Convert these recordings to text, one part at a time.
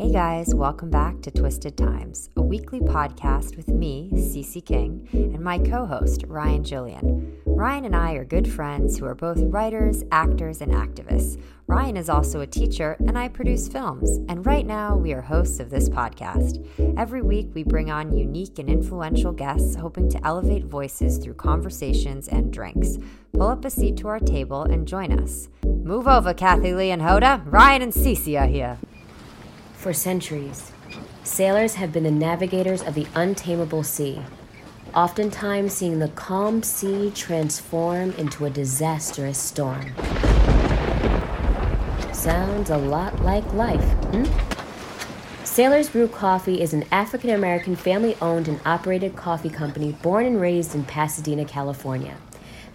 Hey guys, welcome back to Twisted Times, a weekly podcast with me, Cece King, and my co host, Ryan Julian. Ryan and I are good friends who are both writers, actors, and activists. Ryan is also a teacher, and I produce films, and right now we are hosts of this podcast. Every week we bring on unique and influential guests, hoping to elevate voices through conversations and drinks. Pull up a seat to our table and join us. Move over, Kathie Lee and Hoda. Ryan and Cece are here. For centuries, sailors have been the navigators of the untamable sea, oftentimes seeing the calm sea transform into a disastrous storm. Sounds a lot like life, hmm? Sailors Brew Coffee is an African American family owned and operated coffee company born and raised in Pasadena, California.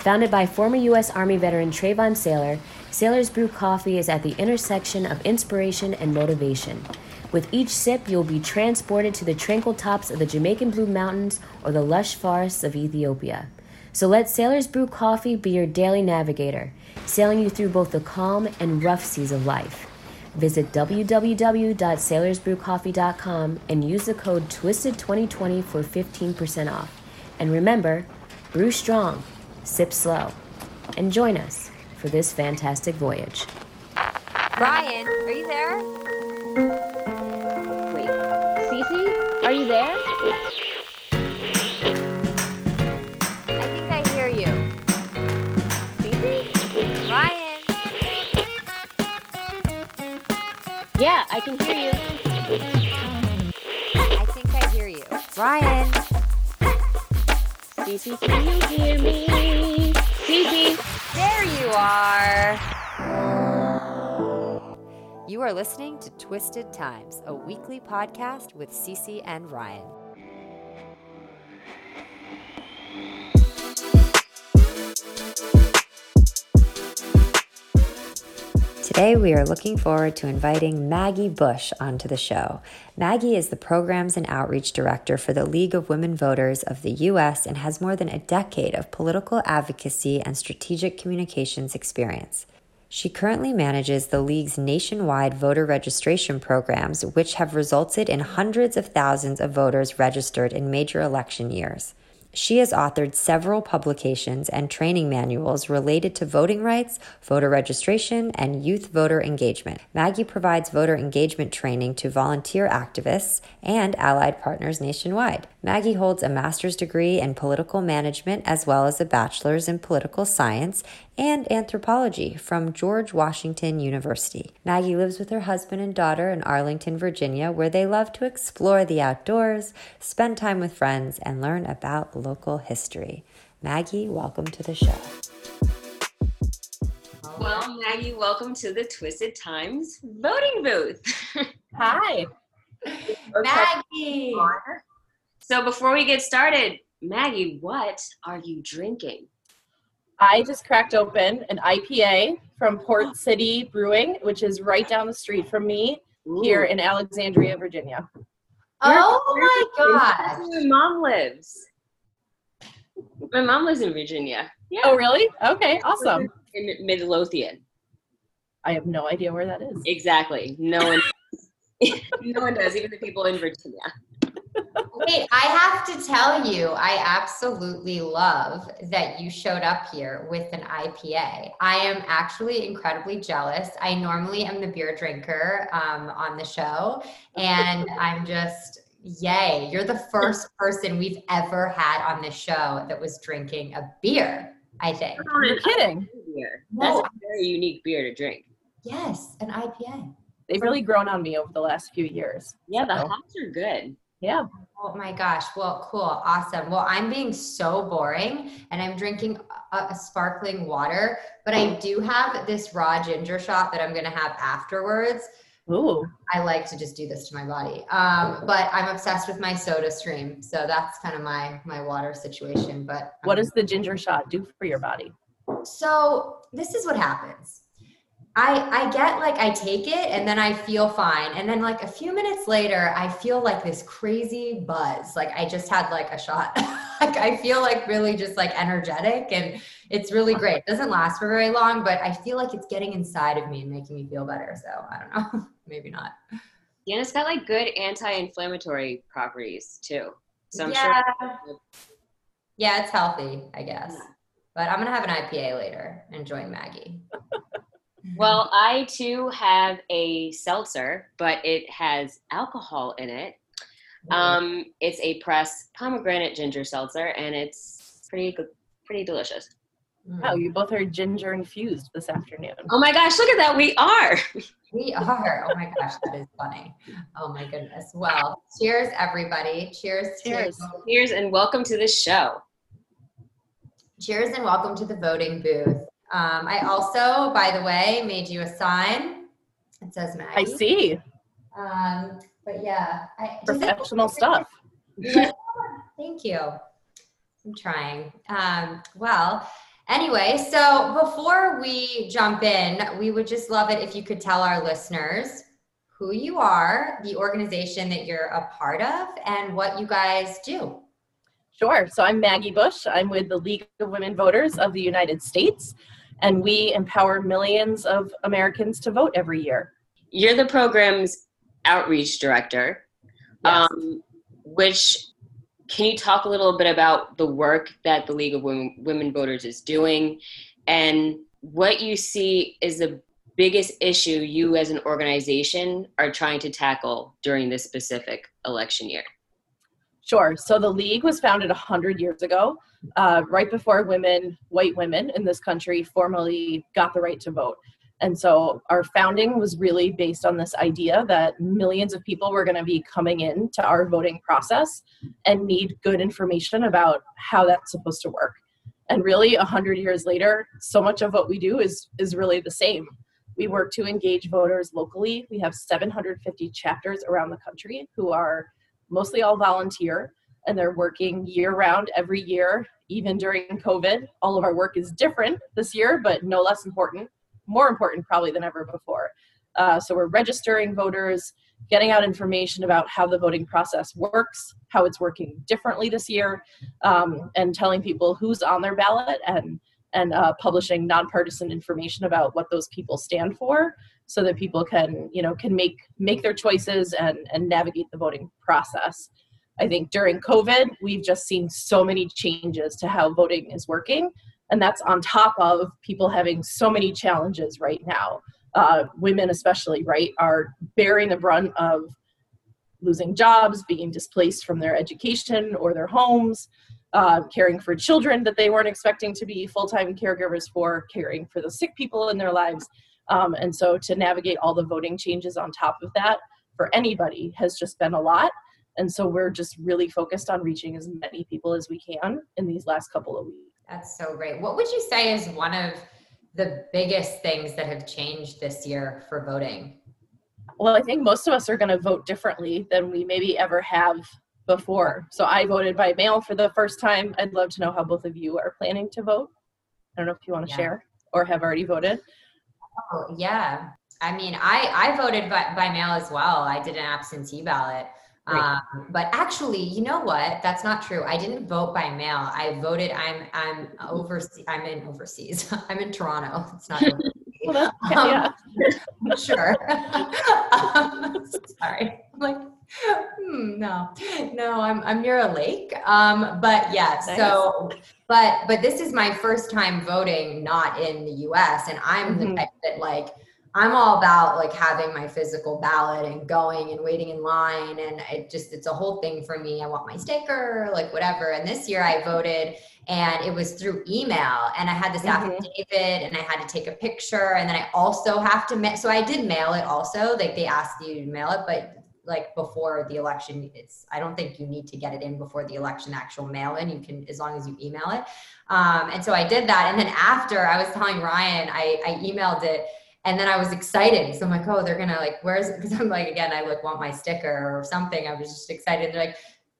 Founded by former U.S. Army veteran Trayvon Sailor, Sailors Brew Coffee is at the intersection of inspiration and motivation. With each sip, you'll be transported to the tranquil tops of the Jamaican Blue Mountains or the lush forests of Ethiopia. So let Sailors Brew Coffee be your daily navigator, sailing you through both the calm and rough seas of life. Visit www.sailorsbrewcoffee.com and use the code TWISTED2020 for 15% off. And remember, brew strong, sip slow, and join us for this fantastic voyage. Ryan, are you there? Wait, Cece, are you there? I think I hear you. Cece? Ryan! Yeah, I can hear you. I think I hear you. Ryan! Cece, can you hear me? Cece! There you are! You are listening to Twisted Times, a weekly podcast with Cece and Ryan. Today, we are looking forward to inviting Maggie Bush onto the show. Maggie is the Programs and Outreach Director for the League of Women Voters of the U.S. and has more than a decade of political advocacy and strategic communications experience. She currently manages the League's nationwide voter registration programs, which have resulted in hundreds of thousands of voters registered in major election years. She has authored several publications and training manuals related to voting rights, voter registration, and youth voter engagement. Maggie provides voter engagement training to volunteer activists and allied partners nationwide. Maggie holds a master's degree in political management as well as a bachelor's in political science and anthropology from George Washington University. Maggie lives with her husband and daughter in Arlington, Virginia, where they love to explore the outdoors, spend time with friends, and learn about local history. Maggie, welcome to the show. Well, Maggie, welcome to the Twisted Times voting booth. Hi. Maggie! So before we get started, Maggie, what are you drinking? I just cracked open an IPA from Port City Brewing, which is right down the street from me here in Alexandria, Virginia. Oh my That's god! where my mom lives. My mom lives in Virginia. Oh, yeah. Oh, really? Okay, awesome. In Midlothian. I have no idea where that is. Exactly. No one no one does, even the people in Virginia. Wait, I have to tell you, I absolutely love that you showed up here with an IPA. I am actually incredibly jealous. I normally am the beer drinker um, on the show, and I'm just, yay. You're the first person we've ever had on this show that was drinking a beer, I think. You're kidding. Beer. That's a very unique beer to drink. Yes, an IPA. They've really grown on me over the last few years. Yeah, the So, hops are good. Yeah. Oh my gosh. Well, cool. Awesome. Well, I'm being so boring and I'm drinking a, a sparkling water, but I do have this raw ginger shot that I'm going to have afterwards. Ooh. I like to just do this to my body. Um, but I'm obsessed with my SodaStream. So that's kind of my, my water situation. But What um, does the ginger shot do for your body? so this is what happens. I I get like I take it and then I feel fine. And then like a few minutes later, I feel like this crazy buzz. Like I just had like a shot. like I feel like really just like energetic and it's really great. It doesn't last for very long, but I feel like it's getting inside of me and making me feel better. So I don't know. Maybe not. Yeah, and it's got like good anti-inflammatory properties too. So I'm yeah. sure. Yeah, it's healthy, I guess. But I'm gonna have an IPA later and join Maggie. Well, I too have a seltzer, but it has alcohol in it. Um, it's a pressed pomegranate ginger seltzer, and it's pretty good, pretty delicious. Mm. Wow, you both are ginger infused this afternoon. Oh my gosh, look at that! We are. We are. Oh my gosh, that is funny. Oh my goodness. Well, cheers, everybody. Cheers. Cheers. To, Cheers and welcome to the show. cheers and welcome to the voting booth. Um, I also, by the way, made you a sign. It says Maggie. I see. Um, but yeah, I, Professional stuff. Yeah, Thank you. I'm trying. Um, well, anyway, so before we jump in, we would just love it if you could tell our listeners who you are, the organization that you're a part of, and what you guys do. Sure. So I'm Maggie Bush. I'm with the League of Women Voters of the United States, and we empower millions of Americans to vote every year. You're the program's outreach director. Yes. Um, which can you talk a little bit about the work that the League of Women, Women Voters is doing and what you see is the biggest issue you as an organization are trying to tackle during this specific election year? Sure. So the league was founded 100 years ago, uh, right before women, white women in this country, formally got the right to vote. And so our founding was really based on this idea that millions of people were going to be coming in to our voting process and need good information about how that's supposed to work. And really, 100 years later, so much of what we do is, is really the same. We work to engage voters locally. We have 750 chapters around the country who are mostly all volunteer and they're working year round every year even during covid. All of our work is different this year but no less important more important probably than ever before. Uh, so we're registering voters getting out information about how the voting process works how it's working differently this year um, and telling people who's on their ballot and and uh, publishing nonpartisan information about what those people stand for so that people can you know can make make their choices and and navigate the voting process. I think during covid we've just seen so many changes to how voting is working and that's on top of people having so many challenges right now. Uh, women especially right are bearing the brunt of losing jobs being displaced from their education or their homes uh, caring for children that they weren't expecting to be full-time caregivers for caring for the sick people in their lives um, and so to navigate all the voting changes on top of that for anybody has just been a lot. And so we're just really focused on reaching as many people as we can in these last couple of weeks. That's so great. What would you say is one of the biggest things that have changed this year for voting? Well, I think most of us are going to vote differently than we maybe ever have before. So I voted by mail for the first time. I'd love to know how both of you are planning to vote. I don't know if you want to Yeah. share or have already voted. Oh, yeah. I mean, I, I voted by, by mail as well. I did an absentee ballot. Um, but actually, you know what? That's not true. I didn't vote by mail. I voted. I'm I'm overseas. I'm in overseas. I'm in Toronto. It's not. Well, Um, sure. um, sorry. I'm like, hmm, no, no, I'm I'm near a lake. Um, but yeah, so but but this is my first time voting not in the US and I'm the Mhm. type that like I'm all about like having my physical ballot and going and waiting in line and it just it's a whole thing for me. I want my sticker, like whatever. And this year I voted and it was through email and I had this Mhm. affidavit and I had to take a picture and then I also have to ma- so I did mail it also. Like they asked you to mail it, but like before the election, it's I don't think you need to get it in before the election, actual mail in. You can as long as you email it. Um, and so I did that. And then after I was telling Ryan, I, I emailed it and then I was excited. So I'm like, oh, they're gonna like, where's because I'm like, again, I like want my sticker or something. I was just excited. They're like,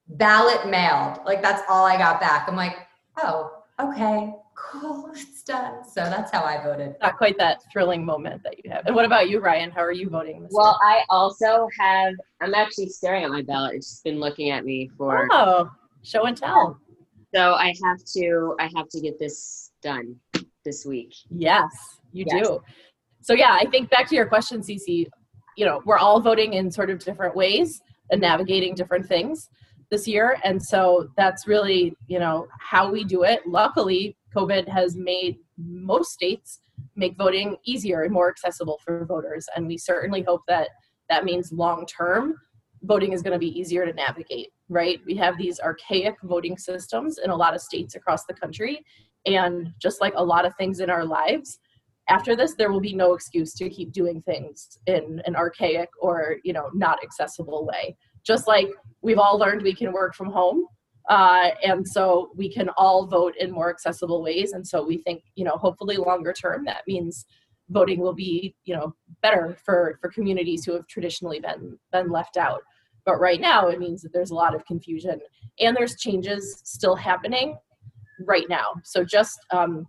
ballot mailed. Like that's all I got back. I'm like, oh, okay, cool, it's done. So that's how I voted. Not quite that thrilling moment that you have. And what about you, Ryan? How are you voting this Well, I also have, I'm actually staring at my ballot. It's just been looking at me for. Oh, show and tell. so I have to, I have to get this done this week. Yes, you Yes. do. So yeah, I think back to your question, Cece. you know, we're all voting in sort of different ways and navigating different things this year. And so that's really, you know, how we do it. Luckily, COVID has made most states make voting easier and more accessible for voters. And we certainly hope that that means long term voting is going to be easier to navigate, right? We have these archaic voting systems in a lot of states across the country. And just like a lot of things in our lives, after this there will be no excuse to keep doing things in an archaic or you know not accessible way just like we've all learned we can work from home uh, and so we can all vote in more accessible ways and so we think you know hopefully longer term that means voting will be you know better for for communities who have traditionally been been left out but right now it means that there's a lot of confusion and there's changes still happening right now so just um,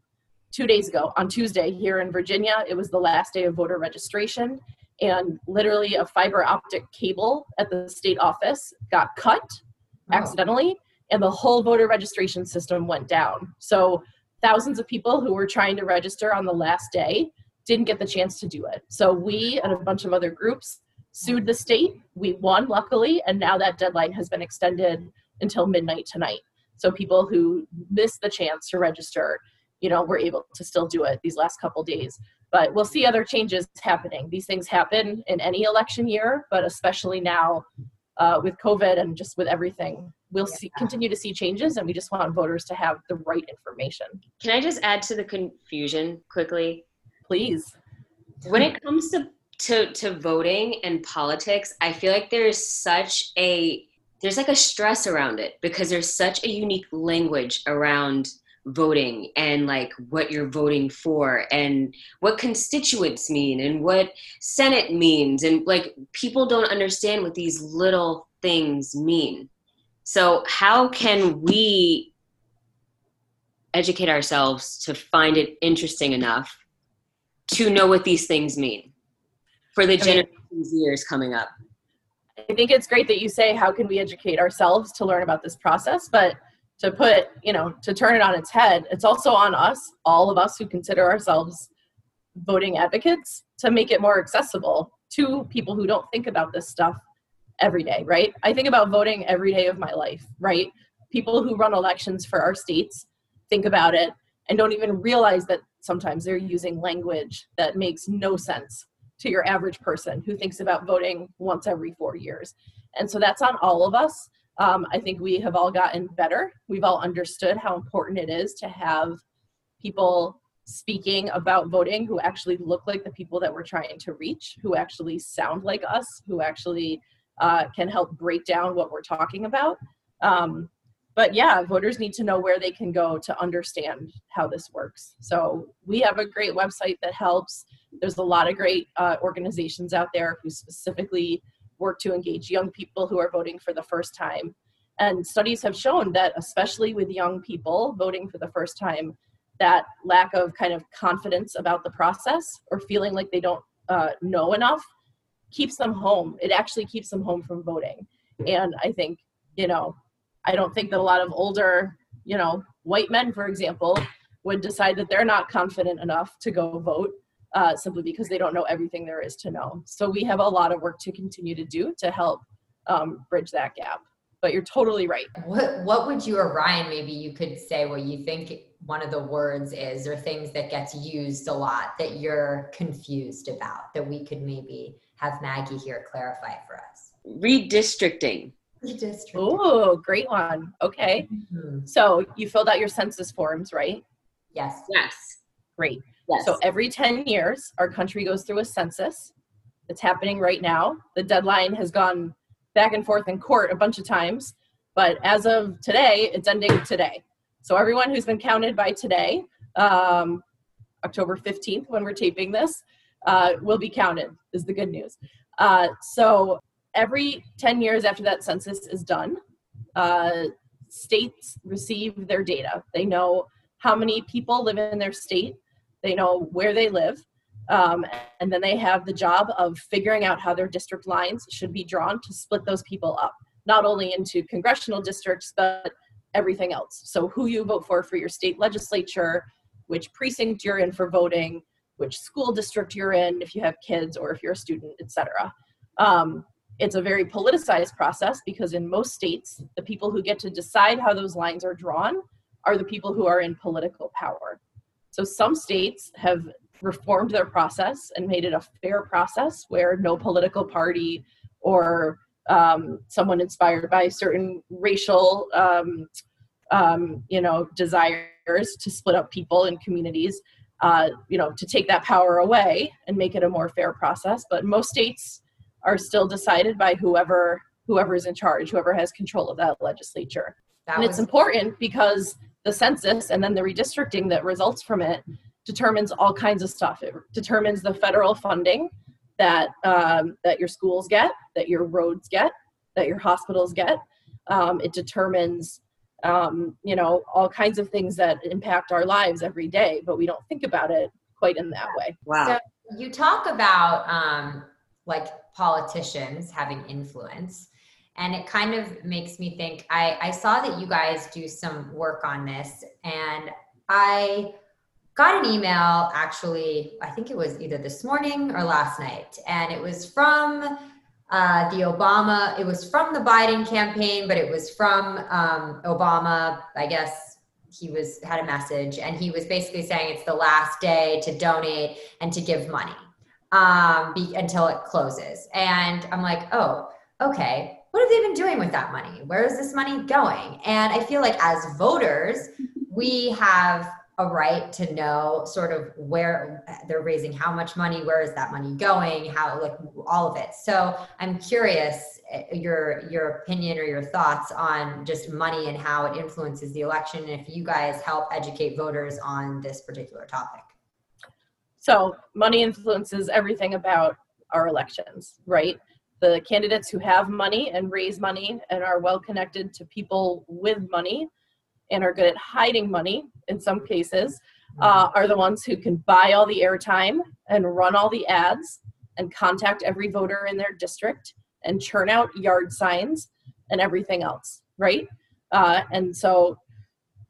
two days ago on Tuesday here in Virginia. It was the last day of voter registration, and literally a fiber optic cable at the state office got cut oh. accidentally, and the whole voter registration system went down. So thousands of people who were trying to register on the last day didn't get the chance to do it. So we and a bunch of other groups sued the state. We won, luckily, and now that deadline has been extended until midnight tonight. So people who missed the chance to register you know we're able to still do it these last couple days but we'll see other changes happening these things happen in any election year but especially now uh, with covid and just with everything we'll see, continue to see changes and we just want voters to have the right information. Can i just add to the confusion quickly? Please. When it comes to to to voting and politics i feel like there's such a there's like a stress around it because there's such a unique language around voting and like what you're voting for and what constituents mean and what senate means and like people don't understand what these little things mean so how can we educate ourselves to find it interesting enough to know what these things mean for the generations years coming up? I think it's great that you say how can we educate ourselves to learn about this process? But to put, you know, to turn it on its head, it's also on us, all of us who consider ourselves voting advocates, to make it more accessible to people who don't think about this stuff every day, right? I think about voting every day of my life, right? People who run elections for our states think about it and don't even realize that sometimes they're using language that makes no sense to your average person who thinks about voting once every four years. And so that's on all of us. Um, I think we have all gotten better. We've all understood how important it is to have people speaking about voting who actually look like the people that we're trying to reach, who actually sound like us, who actually uh, can help break down what we're talking about. Um, but yeah, voters need to know where they can go to understand how this works. So we have a great website that helps. There's a lot of great uh, organizations out there who specifically work to engage young people who are voting for the first time. And studies have shown that, especially with young people voting for the first time, that lack of kind of confidence about the process or feeling like they don't uh, know enough keeps them home. It actually keeps them home from voting. And I think, you know, I don't think that a lot of older, you know, white men, for example, would decide that they're not confident enough to go vote uh, simply because they don't know everything there is to know. So we have a lot of work to continue to do to help um, bridge that gap. But you're totally right. What What would you or Ryan maybe you could say what you think one of the words is, or things that gets used a lot that you're confused about that we could maybe have Maggie here clarify for us. Redistricting. Redistricting. Oh, great one. Okay. Mm-hmm. So you filled out your census forms, right? Yes. Yes. Great. Yes. So every 10 years, our country goes through a census. It's happening right now. The deadline has gone back and forth in court a bunch of times, but as of today, it's ending today. So everyone who's been counted by today, um, October 15th, when we're taping this, uh, will be counted, is the good news. Uh, so every 10 years after that census is done, uh, states receive their data. They know how many people live in their state they know where they live, um, and then they have the job of figuring out how their district lines should be drawn to split those people up, not only into congressional districts, but everything else. So, who you vote for for your state legislature, which precinct you're in for voting, which school district you're in, if you have kids or if you're a student, etc. Um, it's a very politicized process because in most states, the people who get to decide how those lines are drawn are the people who are in political power. So some states have reformed their process and made it a fair process where no political party or um, someone inspired by certain racial um, um, you know desires to split up people and communities uh, you know to take that power away and make it a more fair process but most states are still decided by whoever whoever is in charge whoever has control of that legislature that and was- it's important because the census and then the redistricting that results from it determines all kinds of stuff it determines the federal funding that um, that your schools get, that your roads get, that your hospitals get. Um, it determines um, you know all kinds of things that impact our lives every day, but we don't think about it quite in that way. Wow. So you talk about um, like politicians having influence. And it kind of makes me think. I, I saw that you guys do some work on this, and I got an email actually, I think it was either this morning or last night, and it was from uh, the Obama, it was from the Biden campaign, but it was from um, Obama. I guess he was had a message, and he was basically saying it's the last day to donate and to give money um, be, until it closes. And I'm like, oh, okay. What have they been doing with that money? Where is this money going? And I feel like as voters, we have a right to know sort of where they're raising how much money where is that money going how like all of it. So i'm curious eh, your your opinion or your thoughts on just money and how it influences the election and if you guys help educate voters on this particular topic. So money influences everything about our elections right? The candidates who have money and raise money and are well connected to people with money and are good at hiding money in some cases uh, are the ones who can buy all the airtime and run all the ads and contact every voter in their district and churn out yard signs and everything else, right? Uh, and so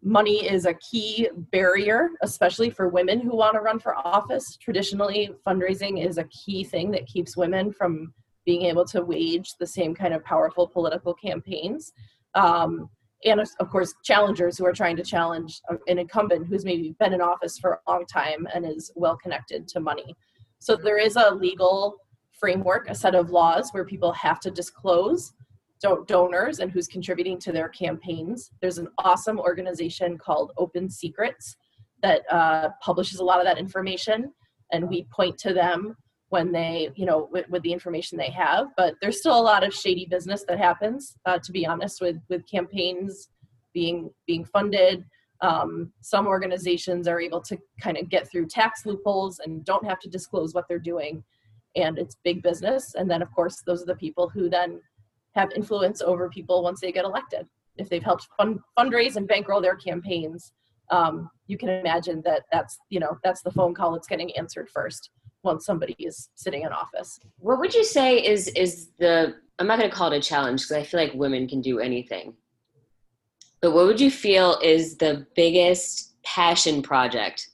money is a key barrier, especially for women who want to run for office. Traditionally, fundraising is a key thing that keeps women from being able to wage the same kind of powerful political campaigns. Um, and of course challengers who are trying to challenge an incumbent who's maybe been in office for a long time and is well connected to money. So there is a legal framework a set of laws where people have to disclose donors and who's contributing to their campaigns. There's an awesome organization called OpenSecrets that uh, publishes a lot of that information and we point to them when they you know with, with, the information they have but there's still a lot of shady business that happens uh, to be honest with with campaigns being being funded. Um, some organizations are able to kind of get through tax loopholes and don't have to disclose what they're doing and it's big business and then of course those are the people who then have influence over people once they get elected. If they've helped fund, fundraise and bankroll their campaigns um, you can imagine that that's you know that's the phone call that's getting answered first once somebody is sitting in office. What would you say is is the I'm not going to call it a challenge because I feel like women can do anything. But what would you feel is the biggest passion project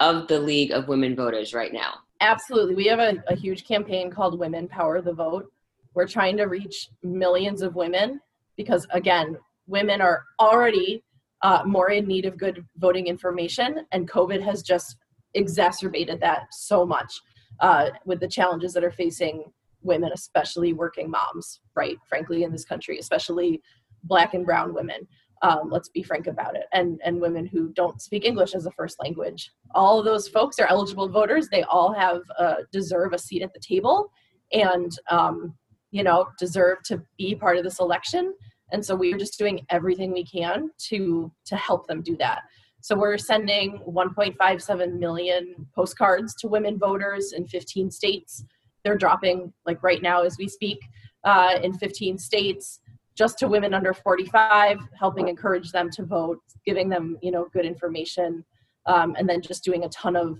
of the League of Women Voters right now? Absolutely. We have a, a huge campaign called Women Power the Vote. We're trying to reach millions of women because, again, women are already uh, more in need of good voting information, and COVID has just exacerbated that so much uh, with the challenges that are facing women, especially working moms, right? Frankly, in this country, especially black and brown women. Um, let's be frank about it. And and women who don't speak English as a first language. All of those folks are eligible voters. They all have uh, deserve a seat at the table, and um, you know deserve to be part of this election. And so we are just doing everything we can to to help them do that. So we're sending 1.57 million postcards to women voters in 15 states. They're dropping, like right now as we speak, uh, in 15 states, just to women under 45, helping encourage them to vote, giving them, you know, good information, um, and then just doing a ton of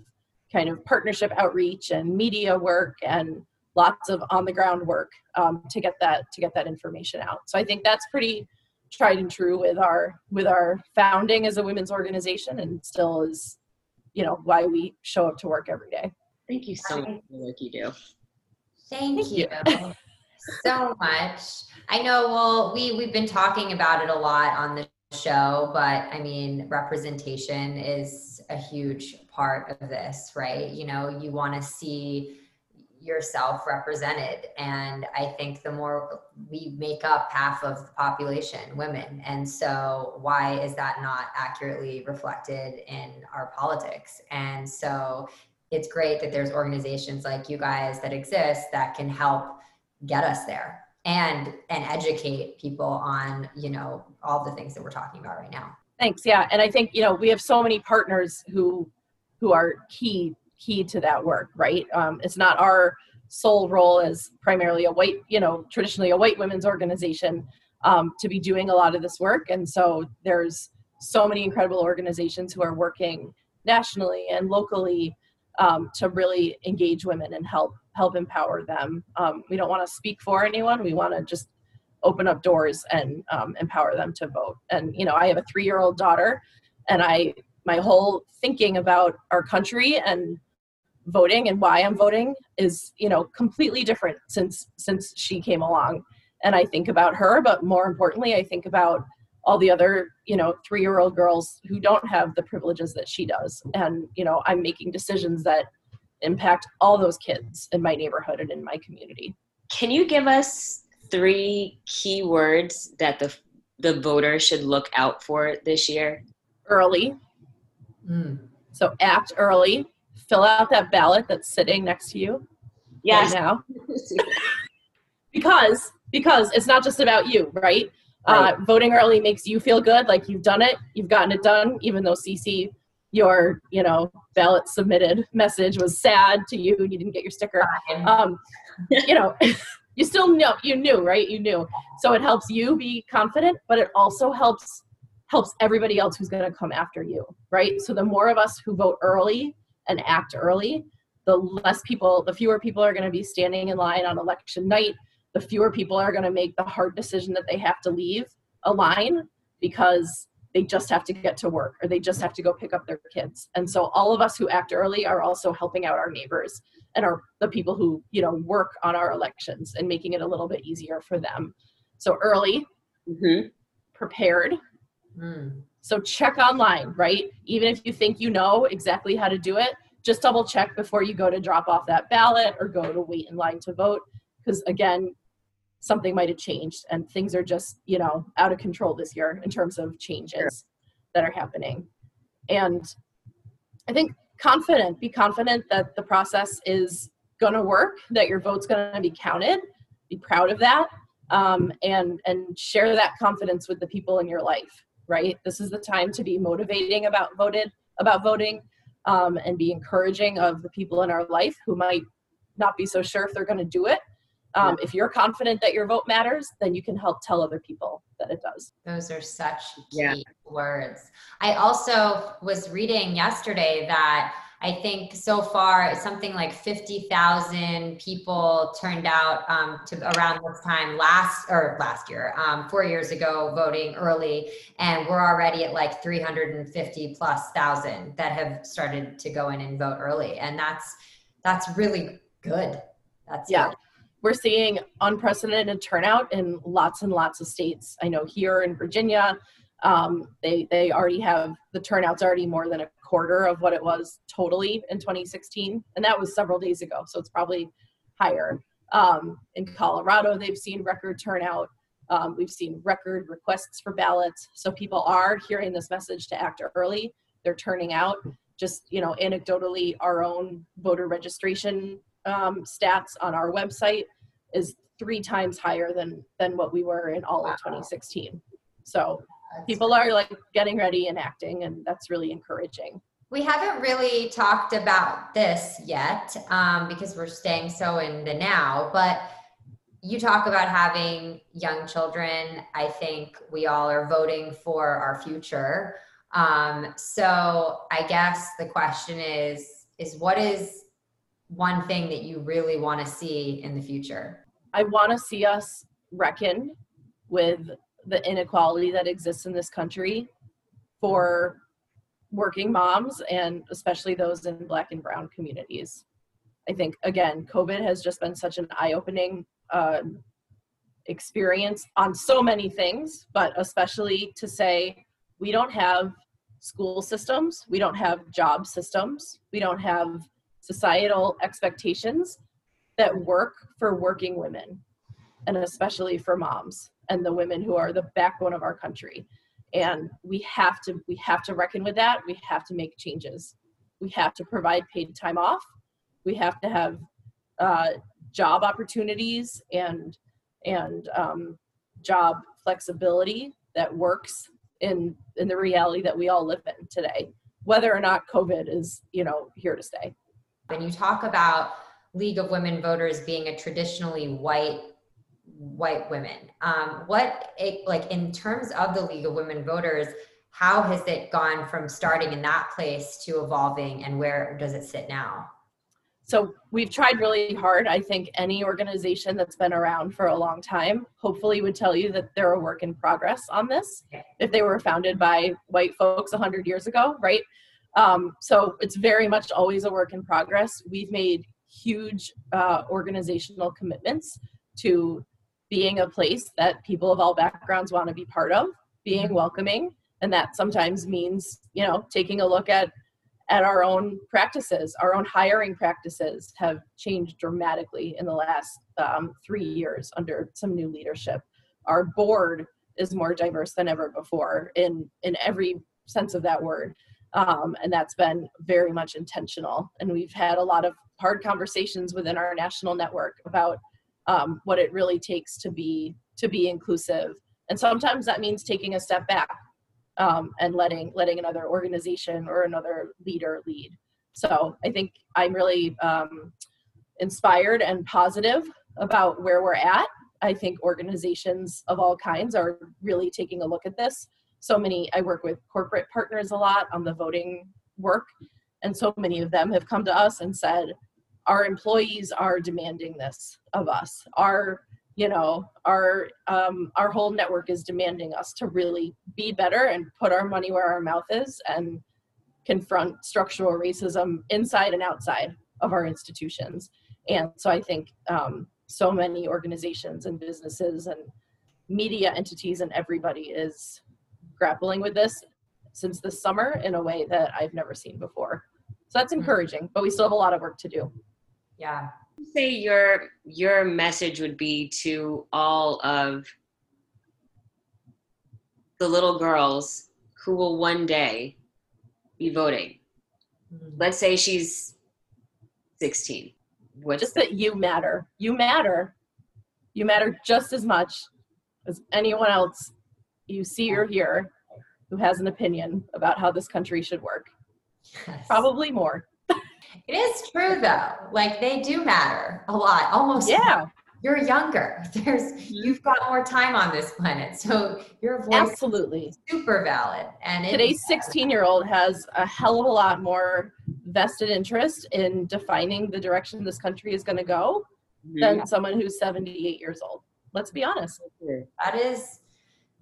kind of partnership outreach and media work and lots of on the ground work um, to get that to get that information out. So I think that's pretty tried and true with our with our founding as a women's organization and still is you know why we show up to work every day Thank you so much for the work you do. Thank, Thank you. you. so much. I know well we we've been talking about it a lot on the show, but I mean representation is a huge part of this, right? You know, you want to see yourself represented. And i think the more we make up half of the population women. And so why is that not accurately reflected in our politics? And so it's great that there's organizations like you guys that exist that can help get us there and and educate people on you know all the things that we're talking about right now. Thanks. Yeah. And i think you know we have so many partners who who are key key to that work right? Um, it's not our sole role as primarily a white you know traditionally a white women's organization um, to be doing a lot of this work. And so there's so many incredible organizations who are working nationally and locally um, to really engage women and help help empower them. Um, we don't want to speak for anyone. We want to just open up doors and um, empower them to vote. And you know i have a three year old daughter and i my whole thinking about our country and voting and why I'm voting is, you know, completely different since since she came along. And I think about her, but more importantly, I think about all the other, you know, 3-year-old girls who don't have the privileges that she does. And, you know, I'm making decisions that impact all those kids in my neighborhood and in my community. Can you give us three key words that the the voter should look out for this year? Early. Mm. So act early. Fill out that ballot that's sitting next to you Yes. right now. because because it's not just about you right, Right. Uh, voting early makes you feel good like you've done it you've gotten it done even though Cece your you know ballot submitted message was sad to you and you didn't get your sticker um, you know you still know you knew right you knew so it helps you be confident but it also helps helps everybody else who's going to come after you right so the more of us who vote early and act early the less people the fewer people are going to be standing in line on election night the fewer people are going to make the hard decision that they have to leave a line because they just have to get to work or they just have to go pick up their kids and so all of us who act early are also helping out our neighbors and are the people who you know work on our elections and making it a little bit easier for them so early Mhm. prepared Mm. So check online right? Even if you think you know exactly how to do it just double check before you go to drop off that ballot or go to wait in line to vote. Because again something might have changed and things are just you know out of control this year in terms of changes that are happening. And i think confident be confident that the process is going to work that your vote's going to be counted be proud of that um, and and share that confidence with the people in your life right this is the time to be motivating about voted about voting um, and be encouraging of the people in our life who might not be so sure if they're going to do it um, if you're confident that your vote matters then you can help tell other people that it does Those are such key Yeah. words. I also was reading yesterday that I think so far something like 50,000 people turned out um, to around this time last or last year, um, four years ago, voting early. And we're already at like 350 plus thousand that have started to go in and vote early. And that's, that's really good. That's Yeah. good. we're seeing unprecedented turnout in lots and lots of states. I know here in Virginia, um, they they already have the turnout's already more than a quarter of what it was totally in 2016, and that was several days ago. So it's probably higher. Um, in Colorado, they've seen record turnout. Um, we've seen record requests for ballots. So people are hearing this message to act early. They're turning out. Just you know, anecdotally, our own voter registration um, stats on our website is three times higher than than what we were in all of 2016. So people are like getting ready and acting, and that's really encouraging. We haven't really talked about this yet um, because we're staying so in the now, but you talk about having young children. I think we all are voting for our future. Um, so I guess the question is, is what is one thing that you really want to see in the future? I want to see us reckon with the inequality that exists in this country for working moms and especially those in black and brown communities. I think again, COVID has just been such an eye-opening uh, experience on so many things, but especially to say we don't have school systems, we don't have job systems, we don't have societal expectations that work for working women and especially for moms and the women who are the backbone of our country. And we have to we have to reckon with that. We have to make changes. We have to provide paid time off. We have to have uh, job opportunities and and um, job flexibility that works in in the reality that we all live in today whether or not covid is you know here to stay. When you talk about league of women voters being a traditionally white white women um, what it, like in terms of the league of women voters how has it gone from starting in that place to evolving and where does it sit now so we've tried really hard. I think any organization that's been around for a long time hopefully would tell you that they're a work in progress on this if they were founded by white folks 100 years ago, right? Um, so it's very much always a work in progress. We've made huge uh, organizational commitments to being a place that people of all backgrounds want to be part of, being welcoming, and that sometimes means, you know, taking a look at at our own practices. Our own hiring practices have changed dramatically in the last um, three years under some new leadership. Our board is more diverse than ever before in in every sense of that word, um, and that's been very much intentional. And we've had a lot of hard conversations within our national network about um, what it really takes to be to be inclusive. And sometimes that means taking a step back um, and letting letting another organization or another leader lead. So I think I'm really um, inspired and positive about where we're at. I think organizations of all kinds are really taking a look at this. So many, I work with corporate partners a lot on the voting work, and so many of them have come to us and said, Our employees are demanding this of us. Our you know our um, our whole network is demanding us to really be better and put our money where our mouth is and confront structural racism inside and outside of our institutions and so i think um, so many organizations and businesses and media entities and everybody is grappling with this since this summer in a way that i've never seen before so that's mm-hmm. encouraging but we still have a lot of work to do yeah say your your message would be to all of the little girls who will one day be voting? Mm-hmm. Let's say she's 16. What's just that you matter. You matter. You matter just as much as anyone else you see or hear who has an opinion about how this country should work. Yes. Probably more. It is true though. Like they do matter a lot. Almost Yeah. You're younger. There's you've got more time on this planet. So your voice Absolutely super valid. And today's 16 year old has a hell of a lot more vested interest in defining the direction this country is going to go mm-hmm. than someone who's 78 years old. Let's be honest. That is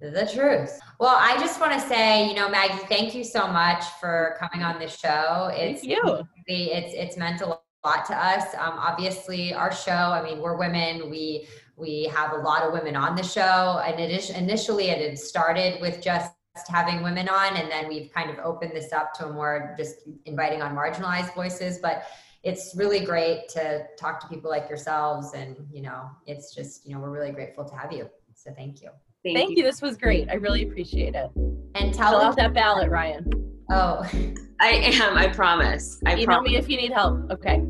the truth. Well, I just want to say, you know, Maggie, thank you so much for coming on the show. It's thank you. It's it's meant a lot to us. Um, obviously, our show. I mean, we're women. We we have a lot of women on the show. And it initially, it had started with just having women on, and then we've kind of opened this up to a more just inviting on marginalized voices. But it's really great to talk to people like yourselves, and you know, it's just you know, we're really grateful to have you. So thank you. Thank, Thank you. you. This was great. I really appreciate it. And tell Fill out that ballot, Ryan. Oh, I am. I promise. I Email promise. me if you need help. Okay.